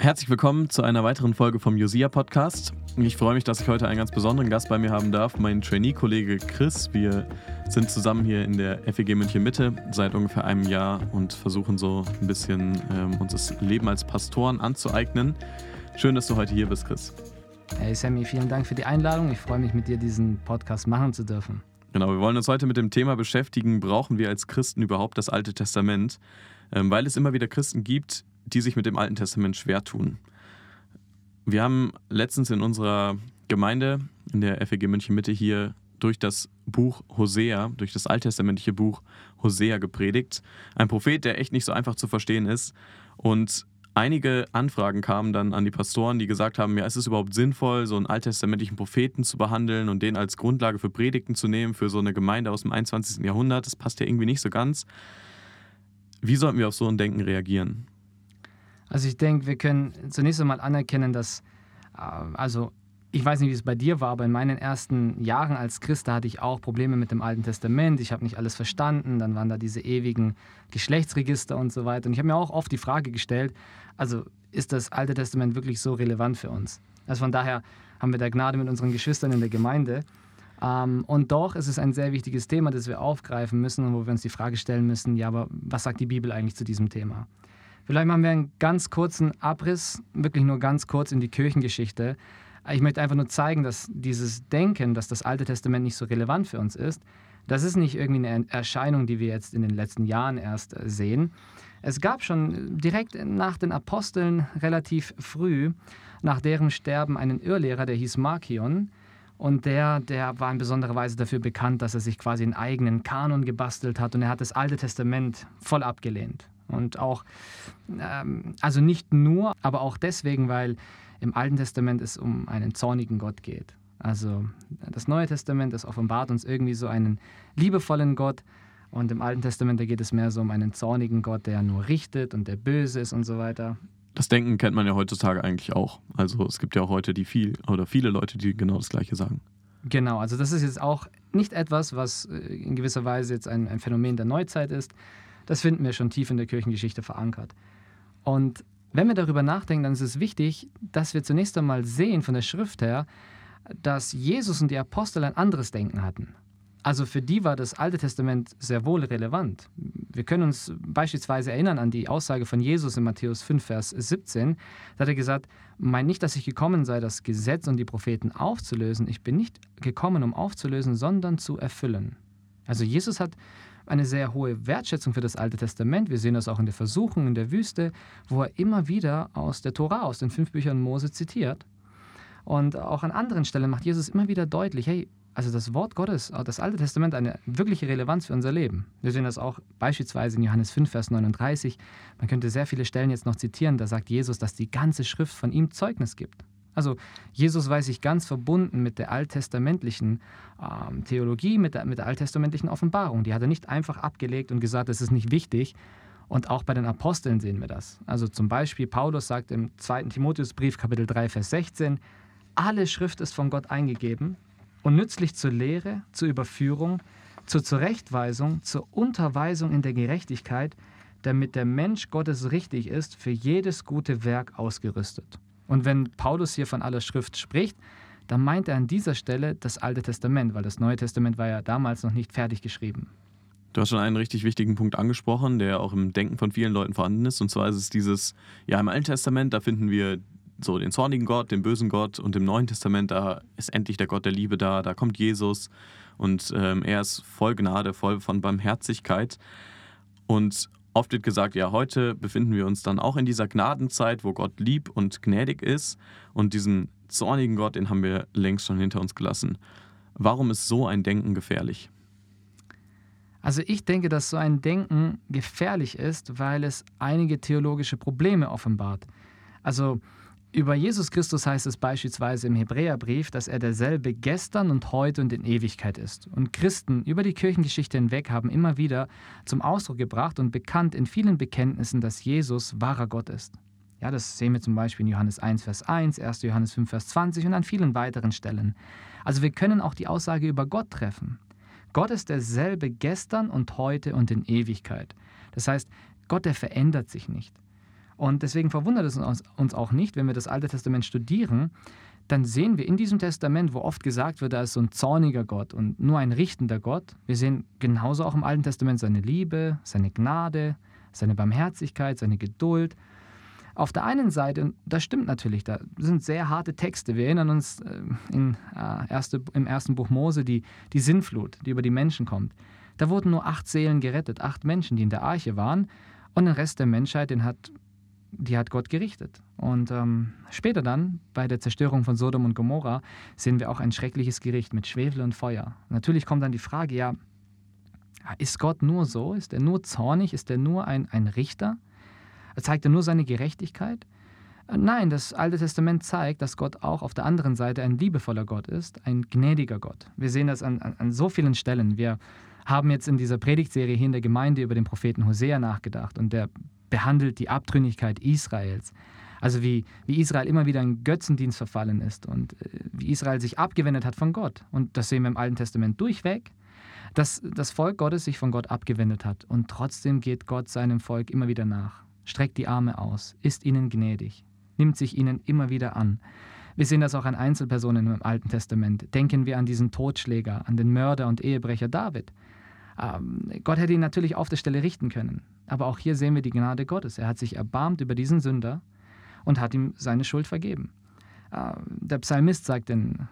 Herzlich willkommen zu einer weiteren Folge vom Josia Podcast. Ich freue mich, dass ich heute einen ganz besonderen Gast bei mir haben darf, mein Trainee-Kollege Chris. Wir sind zusammen hier in der FEG München Mitte seit ungefähr einem Jahr und versuchen so ein bisschen ähm, uns das Leben als Pastoren anzueignen. Schön, dass du heute hier bist, Chris. Hey Sammy, vielen Dank für die Einladung. Ich freue mich, mit dir diesen Podcast machen zu dürfen. Genau, wir wollen uns heute mit dem Thema beschäftigen, brauchen wir als Christen überhaupt das Alte Testament? Ähm, weil es immer wieder Christen gibt, die sich mit dem Alten Testament schwer tun. Wir haben letztens in unserer Gemeinde, in der FEG München Mitte hier, durch das Buch Hosea, durch das alttestamentliche Buch Hosea gepredigt. Ein Prophet, der echt nicht so einfach zu verstehen ist. Und einige Anfragen kamen dann an die Pastoren, die gesagt haben, ja, ist es überhaupt sinnvoll, so einen alttestamentlichen Propheten zu behandeln und den als Grundlage für Predigten zu nehmen für so eine Gemeinde aus dem 21. Jahrhundert? Das passt ja irgendwie nicht so ganz. Wie sollten wir auf so ein Denken reagieren? Also ich denke, wir können zunächst einmal anerkennen, dass, äh, also ich weiß nicht, wie es bei dir war, aber in meinen ersten Jahren als Christ, da hatte ich auch Probleme mit dem Alten Testament. Ich habe nicht alles verstanden. Dann waren da diese ewigen Geschlechtsregister und so weiter. Und ich habe mir auch oft die Frage gestellt, also ist das Alte Testament wirklich so relevant für uns? Also von daher haben wir da Gnade mit unseren Geschwistern in der Gemeinde. Ähm, und doch ist es ein sehr wichtiges Thema, das wir aufgreifen müssen und wo wir uns die Frage stellen müssen, ja, aber was sagt die Bibel eigentlich zu diesem Thema? Vielleicht machen wir einen ganz kurzen Abriss, wirklich nur ganz kurz in die Kirchengeschichte. Ich möchte einfach nur zeigen, dass dieses Denken, dass das Alte Testament nicht so relevant für uns ist, das ist nicht irgendwie eine Erscheinung, die wir jetzt in den letzten Jahren erst äh, sehen. Es gab schon direkt nach den Aposteln relativ früh, nach deren Sterben, einen Irrlehrer, der hieß Markion. Und der, der war in besonderer Weise dafür bekannt, dass er sich quasi einen eigenen Kanon gebastelt hat und er hat das Alte Testament voll abgelehnt. Und auch, ähm, also nicht nur, aber auch deswegen, weil im Alten Testament es um einen zornigen Gott geht. Also das Neue Testament, das offenbart uns irgendwie so einen liebevollen Gott. Und im Alten Testament, da geht es mehr so um einen zornigen Gott, der nur richtet und der böse ist und so weiter. Das Denken kennt man ja heutzutage eigentlich auch. Also es gibt ja auch heute die viel oder viele Leute, die genau das Gleiche sagen. Genau, also das ist jetzt auch nicht etwas, was äh, in gewisser Weise jetzt ein, ein Phänomen der Neuzeit ist, das finden wir schon tief in der Kirchengeschichte verankert. Und wenn wir darüber nachdenken, dann ist es wichtig, dass wir zunächst einmal sehen von der Schrift her, dass Jesus und die Apostel ein anderes Denken hatten. Also für die war das Alte Testament sehr wohl relevant. Wir können uns beispielsweise erinnern an die Aussage von Jesus in Matthäus 5, Vers 17. Da hat er gesagt, mein nicht, dass ich gekommen sei, das Gesetz und die Propheten aufzulösen. Ich bin nicht gekommen, um aufzulösen, sondern zu erfüllen. Also Jesus hat eine sehr hohe Wertschätzung für das Alte Testament. Wir sehen das auch in der Versuchung in der Wüste, wo er immer wieder aus der Tora, aus den fünf Büchern Mose zitiert. Und auch an anderen Stellen macht Jesus immer wieder deutlich, hey, also das Wort Gottes, das Alte Testament, eine wirkliche Relevanz für unser Leben. Wir sehen das auch beispielsweise in Johannes 5, Vers 39. Man könnte sehr viele Stellen jetzt noch zitieren, da sagt Jesus, dass die ganze Schrift von ihm Zeugnis gibt. Also Jesus weiß sich ganz verbunden mit der alttestamentlichen ähm, Theologie, mit der, mit der alttestamentlichen Offenbarung. Die hat er nicht einfach abgelegt und gesagt, das ist nicht wichtig. Und auch bei den Aposteln sehen wir das. Also zum Beispiel Paulus sagt im 2. Timotheusbrief Kapitel 3, Vers 16, alle Schrift ist von Gott eingegeben und nützlich zur Lehre, zur Überführung, zur Zurechtweisung, zur Unterweisung in der Gerechtigkeit, damit der Mensch Gottes richtig ist, für jedes gute Werk ausgerüstet. Und wenn Paulus hier von aller Schrift spricht, dann meint er an dieser Stelle das Alte Testament, weil das Neue Testament war ja damals noch nicht fertig geschrieben. Du hast schon einen richtig wichtigen Punkt angesprochen, der auch im Denken von vielen Leuten vorhanden ist. Und zwar ist es dieses, ja, im Alten Testament, da finden wir so den zornigen Gott, den bösen Gott. Und im Neuen Testament, da ist endlich der Gott der Liebe da, da kommt Jesus. Und ähm, er ist voll Gnade, voll von Barmherzigkeit. Und Oft wird gesagt, ja, heute befinden wir uns dann auch in dieser Gnadenzeit, wo Gott lieb und gnädig ist und diesen zornigen Gott, den haben wir längst schon hinter uns gelassen. Warum ist so ein Denken gefährlich? Also ich denke, dass so ein Denken gefährlich ist, weil es einige theologische Probleme offenbart. Also über Jesus Christus heißt es beispielsweise im Hebräerbrief, dass er derselbe gestern und heute und in Ewigkeit ist. Und Christen über die Kirchengeschichte hinweg haben immer wieder zum Ausdruck gebracht und bekannt in vielen Bekenntnissen, dass Jesus wahrer Gott ist. Ja, das sehen wir zum Beispiel in Johannes 1, Vers 1, 1. Johannes 5, Vers 20 und an vielen weiteren Stellen. Also wir können auch die Aussage über Gott treffen. Gott ist derselbe gestern und heute und in Ewigkeit. Das heißt, Gott, der verändert sich nicht. Und deswegen verwundert es uns auch nicht, wenn wir das Alte Testament studieren, dann sehen wir in diesem Testament, wo oft gesagt wird, da ist so ein zorniger Gott und nur ein richtender Gott, wir sehen genauso auch im Alten Testament seine Liebe, seine Gnade, seine Barmherzigkeit, seine Geduld. Auf der einen Seite, und das stimmt natürlich, da sind sehr harte Texte. Wir erinnern uns äh, in, äh, erste, im ersten Buch Mose die, die Sinnflut, die über die Menschen kommt. Da wurden nur acht Seelen gerettet, acht Menschen, die in der Arche waren. Und den Rest der Menschheit, den hat, die hat Gott gerichtet. Und ähm, später dann, bei der Zerstörung von Sodom und Gomorra, sehen wir auch ein schreckliches Gericht mit Schwefel und Feuer. Natürlich kommt dann die Frage, ja, ist Gott nur so? Ist er nur zornig? Ist er nur ein, ein Richter? Zeigt er nur seine Gerechtigkeit? Nein, das Alte Testament zeigt, dass Gott auch auf der anderen Seite ein liebevoller Gott ist, ein gnädiger Gott. Wir sehen das an, an, an so vielen Stellen. Wir haben jetzt in dieser Predigtserie hier in der Gemeinde über den Propheten Hosea nachgedacht und der behandelt die Abtrünnigkeit Israels. Also wie, wie Israel immer wieder in Götzendienst verfallen ist und äh, wie Israel sich abgewendet hat von Gott. Und das sehen wir im Alten Testament durchweg, dass das Volk Gottes sich von Gott abgewendet hat. Und trotzdem geht Gott seinem Volk immer wieder nach, streckt die Arme aus, ist ihnen gnädig, nimmt sich ihnen immer wieder an. Wir sehen das auch an Einzelpersonen im Alten Testament. Denken wir an diesen Totschläger, an den Mörder und Ehebrecher David. Ähm, Gott hätte ihn natürlich auf der Stelle richten können. Aber auch hier sehen wir die Gnade Gottes. Er hat sich erbarmt über diesen Sünder und hat ihm seine Schuld vergeben. Ähm, der Psalmist sagt in,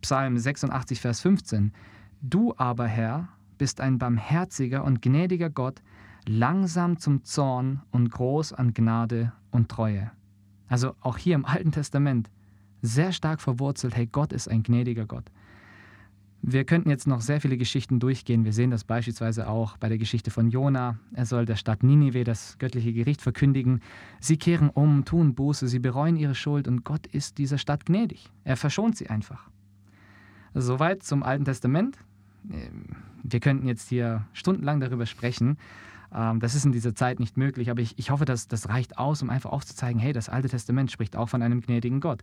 Psalm 86, Vers 15, Du aber, Herr, bist ein barmherziger und gnädiger Gott, langsam zum Zorn und groß an Gnade und Treue. Also auch hier im Alten Testament sehr stark verwurzelt, hey, Gott ist ein gnädiger Gott. Wir könnten jetzt noch sehr viele Geschichten durchgehen. Wir sehen das beispielsweise auch bei der Geschichte von Jona. Er soll der Stadt Ninive das göttliche Gericht verkündigen. Sie kehren um, tun Buße, sie bereuen ihre Schuld und Gott ist dieser Stadt gnädig. Er verschont sie einfach. Soweit zum Alten Testament. Ähm, wir könnten jetzt hier stundenlang darüber sprechen. Ähm, das ist in dieser Zeit nicht möglich, aber ich, ich hoffe, dass das reicht aus, um einfach aufzuzeigen, hey, das Alte Testament spricht auch von einem gnädigen Gott.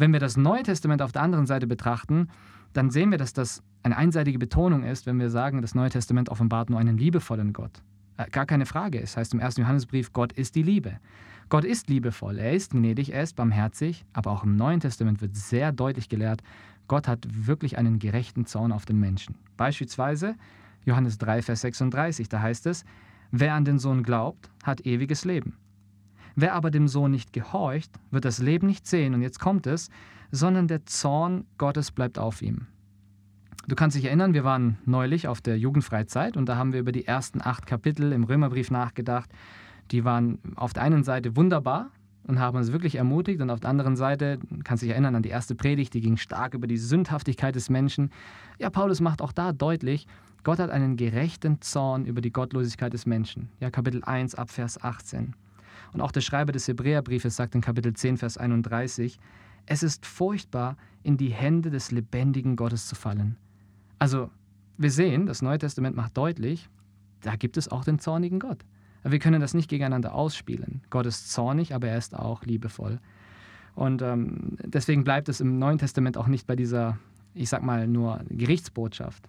Wenn wir das Neue Testament auf der anderen Seite betrachten, dann sehen wir, dass das eine einseitige Betonung ist, wenn wir sagen, das Neue Testament offenbart nur einen liebevollen Gott. Äh, gar keine Frage. Es heißt im ersten Johannesbrief, Gott ist die Liebe. Gott ist liebevoll, er ist gnädig, er ist barmherzig, aber auch im Neuen Testament wird sehr deutlich gelehrt, Gott hat wirklich einen gerechten Zorn auf den Menschen. Beispielsweise Johannes 3, Vers 36, da heißt es, wer an den Sohn glaubt, hat ewiges Leben. Wer aber dem Sohn nicht gehorcht, wird das Leben nicht sehen, und jetzt kommt es, sondern der Zorn Gottes bleibt auf ihm. Du kannst dich erinnern, wir waren neulich auf der Jugendfreizeit und da haben wir über die ersten acht Kapitel im Römerbrief nachgedacht. Die waren auf der einen Seite wunderbar und haben uns wirklich ermutigt und auf der anderen Seite, kannst dich erinnern an die erste Predigt, die ging stark über die Sündhaftigkeit des Menschen. Ja, Paulus macht auch da deutlich, Gott hat einen gerechten Zorn über die Gottlosigkeit des Menschen. Ja, Kapitel 1 ab Vers 18. Und auch der Schreiber des Hebräerbriefes sagt in Kapitel 10, Vers 31, es ist furchtbar, in die Hände des lebendigen Gottes zu fallen. Also, wir sehen, das Neue Testament macht deutlich, da gibt es auch den zornigen Gott. Wir können das nicht gegeneinander ausspielen. Gott ist zornig, aber er ist auch liebevoll. Und ähm, deswegen bleibt es im Neuen Testament auch nicht bei dieser, ich sag mal, nur Gerichtsbotschaft.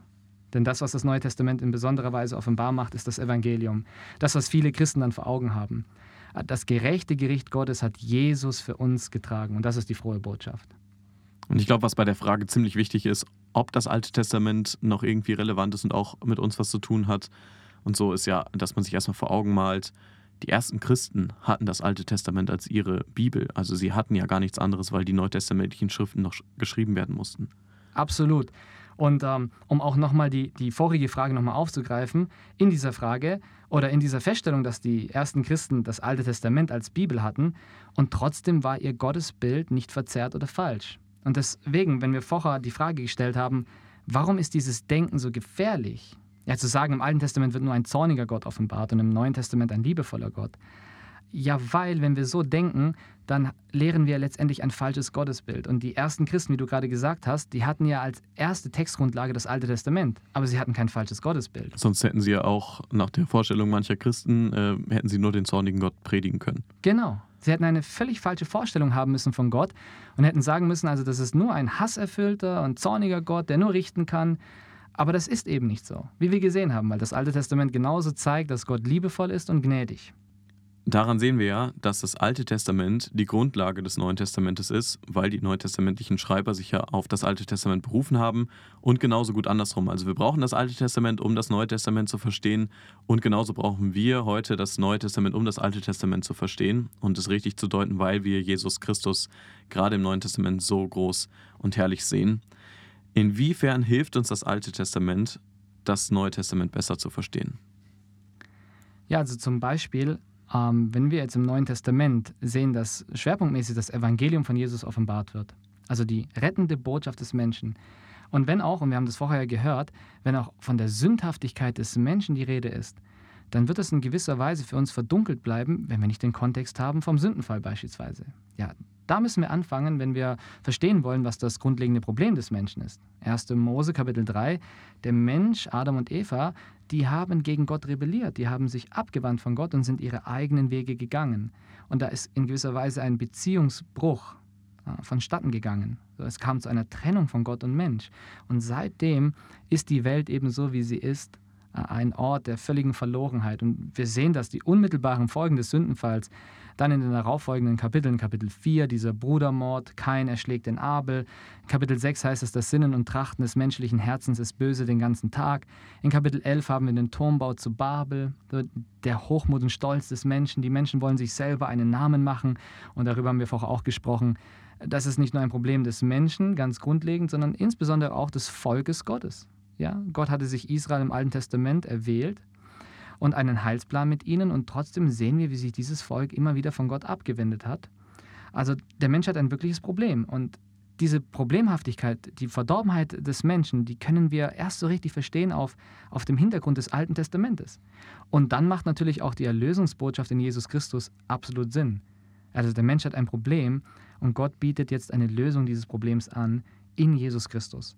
Denn das, was das Neue Testament in besonderer Weise offenbar macht, ist das Evangelium. Das, was viele Christen dann vor Augen haben. Das gerechte Gericht Gottes hat Jesus für uns getragen und das ist die frohe Botschaft. Und ich glaube, was bei der Frage ziemlich wichtig ist, ob das Alte Testament noch irgendwie relevant ist und auch mit uns was zu tun hat und so, ist ja, dass man sich erstmal vor Augen malt, die ersten Christen hatten das Alte Testament als ihre Bibel. Also sie hatten ja gar nichts anderes, weil die neutestamentlichen Schriften noch geschrieben werden mussten. Absolut. Und ähm, um auch nochmal die, die vorige Frage nochmal aufzugreifen, in dieser Frage oder in dieser Feststellung, dass die ersten Christen das Alte Testament als Bibel hatten und trotzdem war ihr Gottesbild nicht verzerrt oder falsch. Und deswegen, wenn wir vorher die Frage gestellt haben, warum ist dieses Denken so gefährlich? Ja, zu sagen, im Alten Testament wird nur ein zorniger Gott offenbart und im Neuen Testament ein liebevoller Gott. Ja, weil, wenn wir so denken, dann lehren wir letztendlich ein falsches Gottesbild. Und die ersten Christen, wie du gerade gesagt hast, die hatten ja als erste Textgrundlage das Alte Testament, aber sie hatten kein falsches Gottesbild. Sonst hätten sie ja auch nach der Vorstellung mancher Christen, äh, hätten sie nur den zornigen Gott predigen können. Genau. Sie hätten eine völlig falsche Vorstellung haben müssen von Gott und hätten sagen müssen, also das ist nur ein hasserfüllter und zorniger Gott, der nur richten kann. Aber das ist eben nicht so, wie wir gesehen haben, weil das Alte Testament genauso zeigt, dass Gott liebevoll ist und gnädig. Daran sehen wir ja, dass das Alte Testament die Grundlage des Neuen Testamentes ist, weil die neutestamentlichen Schreiber sich ja auf das Alte Testament berufen haben und genauso gut andersrum. Also wir brauchen das Alte Testament, um das Neue Testament zu verstehen und genauso brauchen wir heute das Neue Testament, um das Alte Testament zu verstehen und es richtig zu deuten, weil wir Jesus Christus gerade im Neuen Testament so groß und herrlich sehen. Inwiefern hilft uns das Alte Testament, das Neue Testament besser zu verstehen? Ja, also zum Beispiel ähm, wenn wir jetzt im Neuen Testament sehen, dass schwerpunktmäßig das Evangelium von Jesus offenbart wird, also die rettende Botschaft des Menschen, und wenn auch, und wir haben das vorher gehört, wenn auch von der Sündhaftigkeit des Menschen die Rede ist, dann wird es in gewisser Weise für uns verdunkelt bleiben, wenn wir nicht den Kontext haben vom Sündenfall beispielsweise. Ja, da müssen wir anfangen, wenn wir verstehen wollen, was das grundlegende Problem des Menschen ist. 1. Mose Kapitel 3, der Mensch, Adam und Eva, die haben gegen Gott rebelliert, die haben sich abgewandt von Gott und sind ihre eigenen Wege gegangen. Und da ist in gewisser Weise ein Beziehungsbruch äh, vonstatten gegangen. Es kam zu einer Trennung von Gott und Mensch. Und seitdem ist die Welt eben so, wie sie ist, äh, ein Ort der völligen Verlorenheit. Und wir sehen, dass die unmittelbaren Folgen des Sündenfalls dann in den darauffolgenden Kapiteln, Kapitel 4, dieser Brudermord, Kain erschlägt den Abel. In Kapitel 6 heißt es, das Sinnen und Trachten des menschlichen Herzens ist böse den ganzen Tag. In Kapitel 11 haben wir den Turmbau zu Babel, der Hochmut und Stolz des Menschen. Die Menschen wollen sich selber einen Namen machen. Und darüber haben wir vorher auch gesprochen. Das ist nicht nur ein Problem des Menschen, ganz grundlegend, sondern insbesondere auch des Volkes Gottes. Ja, Gott hatte sich Israel im Alten Testament erwählt und einen Heilsplan mit ihnen und trotzdem sehen wir, wie sich dieses Volk immer wieder von Gott abgewendet hat. Also der Mensch hat ein wirkliches Problem und diese Problemhaftigkeit, die Verdorbenheit des Menschen, die können wir erst so richtig verstehen auf, auf dem Hintergrund des Alten Testamentes. Und dann macht natürlich auch die Erlösungsbotschaft in Jesus Christus absolut Sinn. Also der Mensch hat ein Problem und Gott bietet jetzt eine Lösung dieses Problems an in Jesus Christus.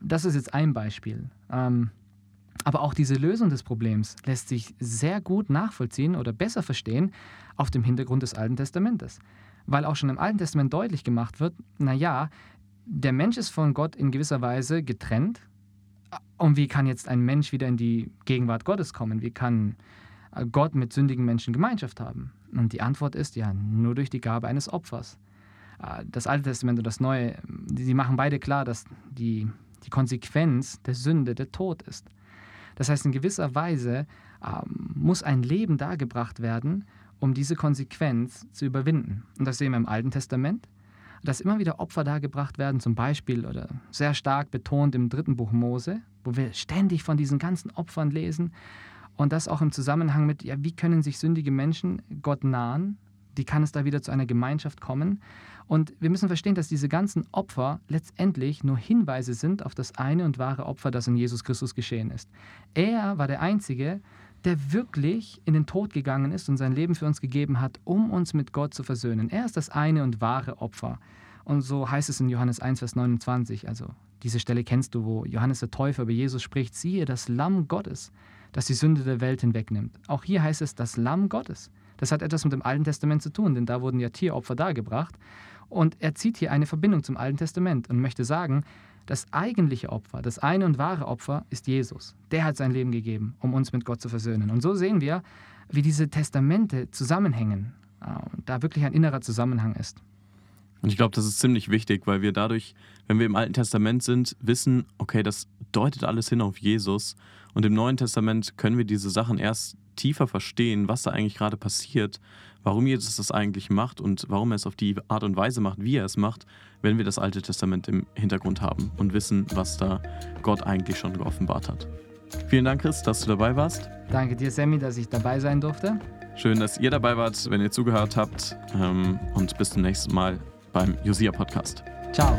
Das ist jetzt ein Beispiel. Ähm, aber auch diese Lösung des Problems lässt sich sehr gut nachvollziehen oder besser verstehen auf dem Hintergrund des Alten Testamentes. Weil auch schon im Alten Testament deutlich gemacht wird, naja, der Mensch ist von Gott in gewisser Weise getrennt. Und wie kann jetzt ein Mensch wieder in die Gegenwart Gottes kommen? Wie kann Gott mit sündigen Menschen Gemeinschaft haben? Und die Antwort ist ja nur durch die Gabe eines Opfers. Das Alte Testament und das Neue, sie machen beide klar, dass die, die Konsequenz der Sünde der Tod ist. Das heißt, in gewisser Weise ähm, muss ein Leben dargebracht werden, um diese Konsequenz zu überwinden. Und das sehen wir im Alten Testament, dass immer wieder Opfer dargebracht werden, zum Beispiel oder sehr stark betont im dritten Buch Mose, wo wir ständig von diesen ganzen Opfern lesen. Und das auch im Zusammenhang mit, ja, wie können sich sündige Menschen Gott nahen? Wie kann es da wieder zu einer Gemeinschaft kommen? Und wir müssen verstehen, dass diese ganzen Opfer letztendlich nur Hinweise sind auf das eine und wahre Opfer, das in Jesus Christus geschehen ist. Er war der Einzige, der wirklich in den Tod gegangen ist und sein Leben für uns gegeben hat, um uns mit Gott zu versöhnen. Er ist das eine und wahre Opfer. Und so heißt es in Johannes 1, Vers 29. Also diese Stelle kennst du, wo Johannes der Täufer über Jesus spricht, siehe das Lamm Gottes, das die Sünde der Welt hinwegnimmt. Auch hier heißt es das Lamm Gottes. Das hat etwas mit dem Alten Testament zu tun, denn da wurden ja Tieropfer dargebracht. Und er zieht hier eine Verbindung zum Alten Testament und möchte sagen, das eigentliche Opfer, das eine und wahre Opfer ist Jesus. Der hat sein Leben gegeben, um uns mit Gott zu versöhnen. Und so sehen wir, wie diese Testamente zusammenhängen, äh, da wirklich ein innerer Zusammenhang ist. Und ich glaube, das ist ziemlich wichtig, weil wir dadurch, wenn wir im Alten Testament sind, wissen, okay, das deutet alles hin auf Jesus. Und im Neuen Testament können wir diese Sachen erst tiefer verstehen, was da eigentlich gerade passiert, warum Jesus das eigentlich macht und warum er es auf die Art und Weise macht, wie er es macht, wenn wir das Alte Testament im Hintergrund haben und wissen, was da Gott eigentlich schon geoffenbart hat. Vielen Dank, Chris, dass du dabei warst. Danke dir, Sammy, dass ich dabei sein durfte. Schön, dass ihr dabei wart, wenn ihr zugehört habt. Ähm, und bis zum nächsten Mal beim Josia Podcast. Ciao.